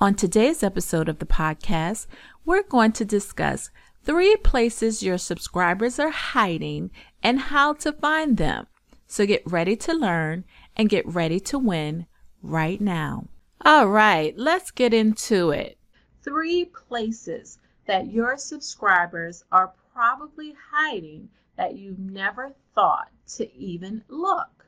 On today's episode of the podcast, we're going to discuss three places your subscribers are hiding and how to find them. So get ready to learn and get ready to win right now. All right, let's get into it. Three places that your subscribers are probably hiding that you never thought to even look.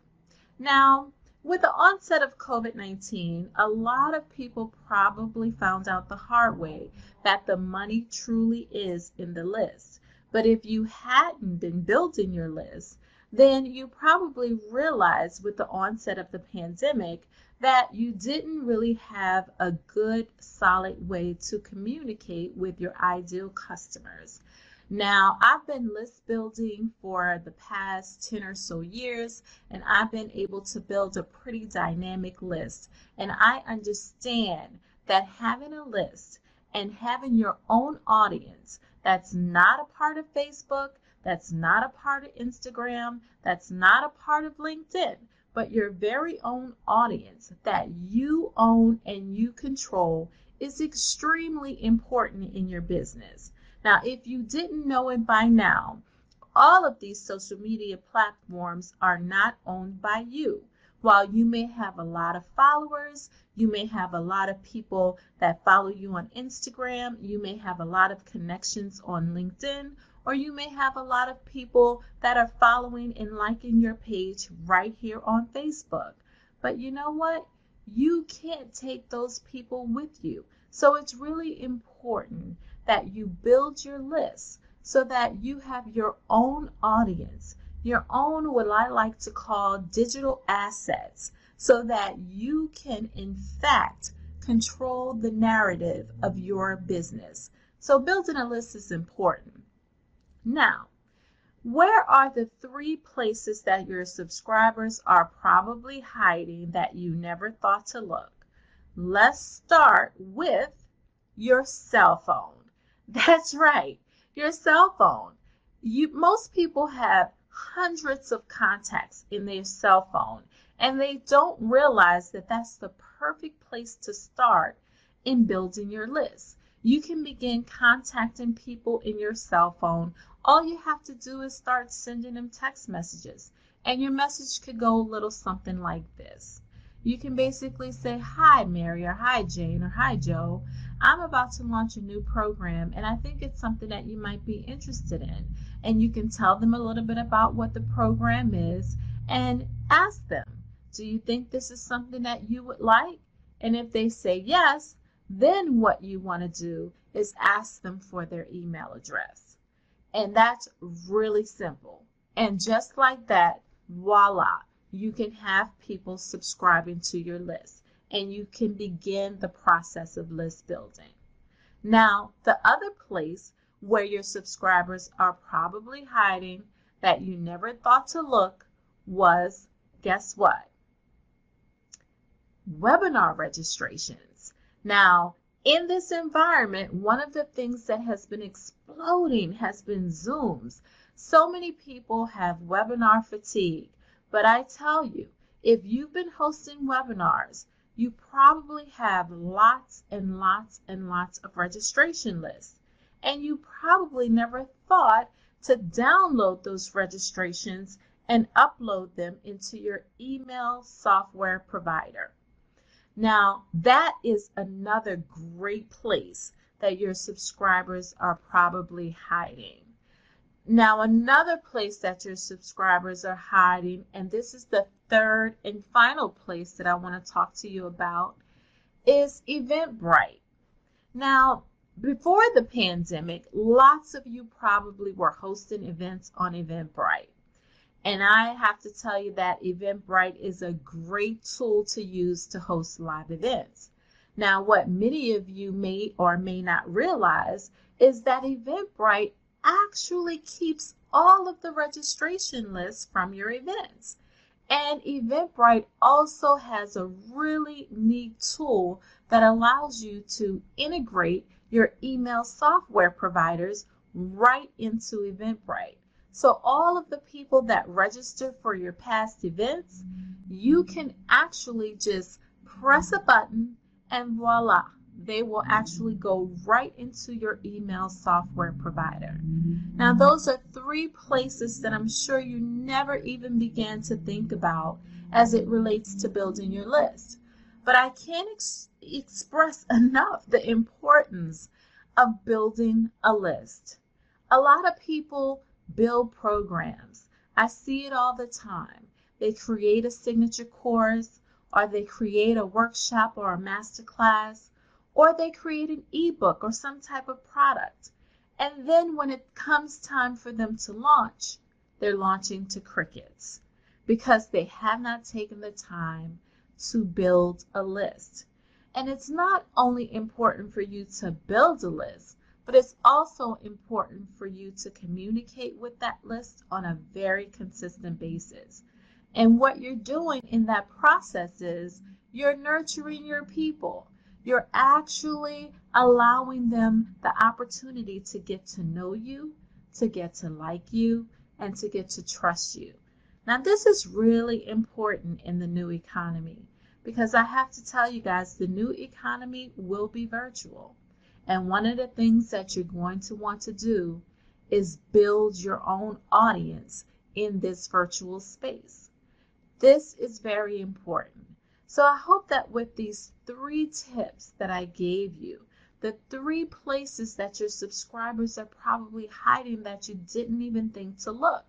Now, with the onset of COVID 19, a lot of people probably found out the hard way that the money truly is in the list. But if you hadn't been building your list, then you probably realized with the onset of the pandemic that you didn't really have a good, solid way to communicate with your ideal customers. Now, I've been list building for the past 10 or so years, and I've been able to build a pretty dynamic list. And I understand that having a list and having your own audience that's not a part of Facebook, that's not a part of Instagram, that's not a part of LinkedIn, but your very own audience that you own and you control is extremely important in your business. Now, if you didn't know it by now, all of these social media platforms are not owned by you. While you may have a lot of followers, you may have a lot of people that follow you on Instagram, you may have a lot of connections on LinkedIn, or you may have a lot of people that are following and liking your page right here on Facebook. But you know what? You can't take those people with you. So it's really important that you build your list so that you have your own audience, your own, what I like to call digital assets, so that you can, in fact, control the narrative of your business. So, building a list is important. Now, where are the three places that your subscribers are probably hiding that you never thought to look? Let's start with your cell phone. That's right, your cell phone. You most people have hundreds of contacts in their cell phone and they don't realize that that's the perfect place to start in building your list. You can begin contacting people in your cell phone. All you have to do is start sending them text messages. And your message could go a little something like this. You can basically say, Hi, Mary, or Hi, Jane, or Hi, Joe. I'm about to launch a new program and I think it's something that you might be interested in. And you can tell them a little bit about what the program is and ask them, Do you think this is something that you would like? And if they say yes, then what you want to do is ask them for their email address. And that's really simple. And just like that, voila, you can have people subscribing to your list and you can begin the process of list building. Now, the other place where your subscribers are probably hiding that you never thought to look was guess what? Webinar registrations. Now, in this environment, one of the things that has been exploding has been Zooms. So many people have webinar fatigue, but I tell you, if you've been hosting webinars, you probably have lots and lots and lots of registration lists. And you probably never thought to download those registrations and upload them into your email software provider. Now, that is another great place that your subscribers are probably hiding. Now, another place that your subscribers are hiding, and this is the third and final place that I want to talk to you about, is Eventbrite. Now, before the pandemic, lots of you probably were hosting events on Eventbrite. And I have to tell you that Eventbrite is a great tool to use to host live events. Now, what many of you may or may not realize is that Eventbrite actually keeps all of the registration lists from your events. And Eventbrite also has a really neat tool that allows you to integrate your email software providers right into Eventbrite. So all of the people that register for your past events, you can actually just press a button and voila, they will actually go right into your email software provider. Now, those are three places that I'm sure you never even began to think about as it relates to building your list. But I can't ex- express enough the importance of building a list. A lot of people build programs. I see it all the time. They create a signature course, or they create a workshop or a master class, or they create an ebook or some type of product. And then when it comes time for them to launch, they're launching to crickets because they have not taken the time to build a list. And it's not only important for you to build a list, but it's also important for you to communicate with that list on a very consistent basis. And what you're doing in that process is you're nurturing your people. You're actually allowing them the opportunity to get to know you, to get to like you, and to get to trust you. Now, this is really important in the new economy because I have to tell you guys the new economy will be virtual. And one of the things that you're going to want to do is build your own audience in this virtual space. This is very important. So I hope that with these three tips that I gave you, the three places that your subscribers are probably hiding that you didn't even think to look,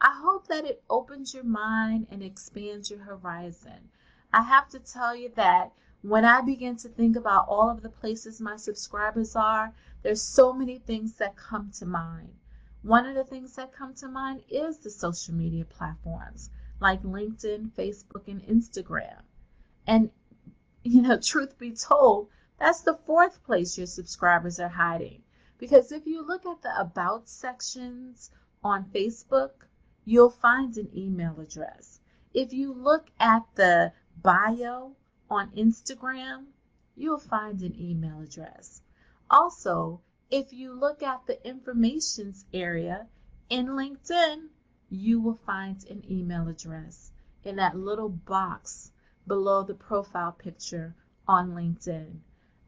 I hope that it opens your mind and expands your horizon. I have to tell you that when I begin to think about all of the places my subscribers are, there's so many things that come to mind. One of the things that come to mind is the social media platforms like LinkedIn, Facebook, and Instagram. And, you know, truth be told, that's the fourth place your subscribers are hiding. Because if you look at the About sections on Facebook, you'll find an email address. If you look at the bio on Instagram, you'll find an email address. Also, if you look at the informations area in LinkedIn, you will find an email address in that little box below the profile picture on LinkedIn.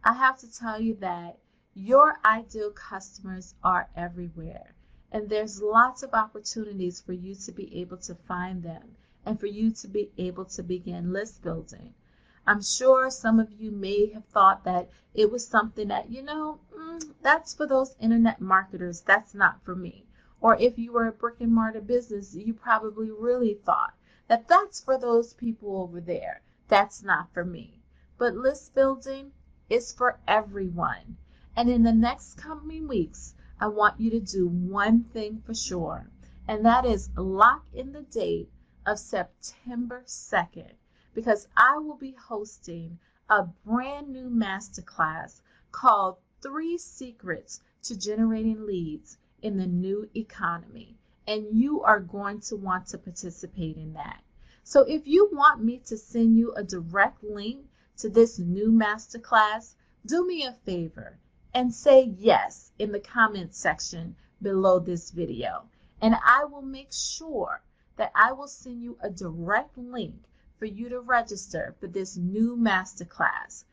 I have to tell you that your ideal customers are everywhere, and there's lots of opportunities for you to be able to find them and for you to be able to begin list building. I'm sure some of you may have thought that it was something that, you know, mm, that's for those internet marketers. That's not for me. Or if you were a brick and mortar business, you probably really thought that that's for those people over there. That's not for me. But list building is for everyone. And in the next coming weeks, I want you to do one thing for sure, and that is lock in the date of September 2nd because I will be hosting a brand new masterclass called Three Secrets to Generating Leads in the New Economy. And you are going to want to participate in that. So if you want me to send you a direct link to this new masterclass, do me a favor and say yes in the comments section below this video. And I will make sure that I will send you a direct link for you to register for this new masterclass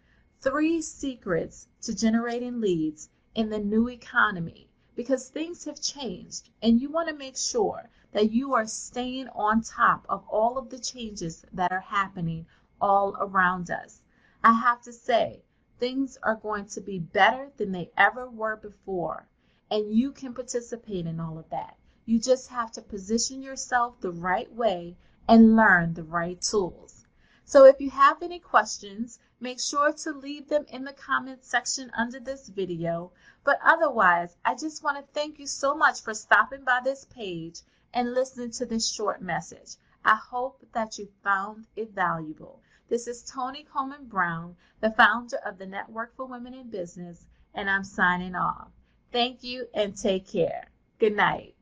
Three Secrets to Generating Leads in the New Economy. Because things have changed, and you want to make sure that you are staying on top of all of the changes that are happening all around us. I have to say, things are going to be better than they ever were before, and you can participate in all of that. You just have to position yourself the right way and learn the right tools. So if you have any questions, make sure to leave them in the comments section under this video. But otherwise, I just want to thank you so much for stopping by this page and listening to this short message. I hope that you found it valuable. This is Toni Coleman Brown, the founder of the Network for Women in Business, and I'm signing off. Thank you and take care. Good night.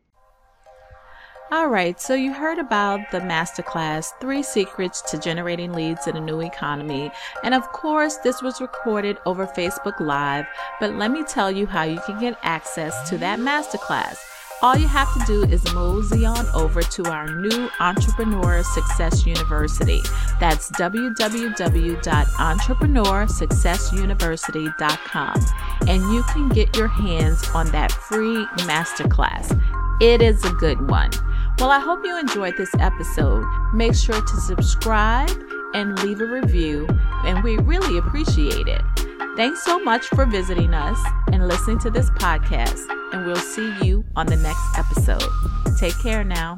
All right, so you heard about the masterclass, Three Secrets to Generating Leads in a New Economy. And of course, this was recorded over Facebook Live, but let me tell you how you can get access to that masterclass. all you have to do is mosey on over to our new Entrepreneur Success University. That's www.entrepreneursuccessuniversity.com. And you can get your hands on that free masterclass. It is a good one. Well, I hope you enjoyed this episode. Make sure to subscribe and leave a review, and we really appreciate it. Thanks so much for visiting us and listening to this podcast, and we'll see you on the next episode. Take care now.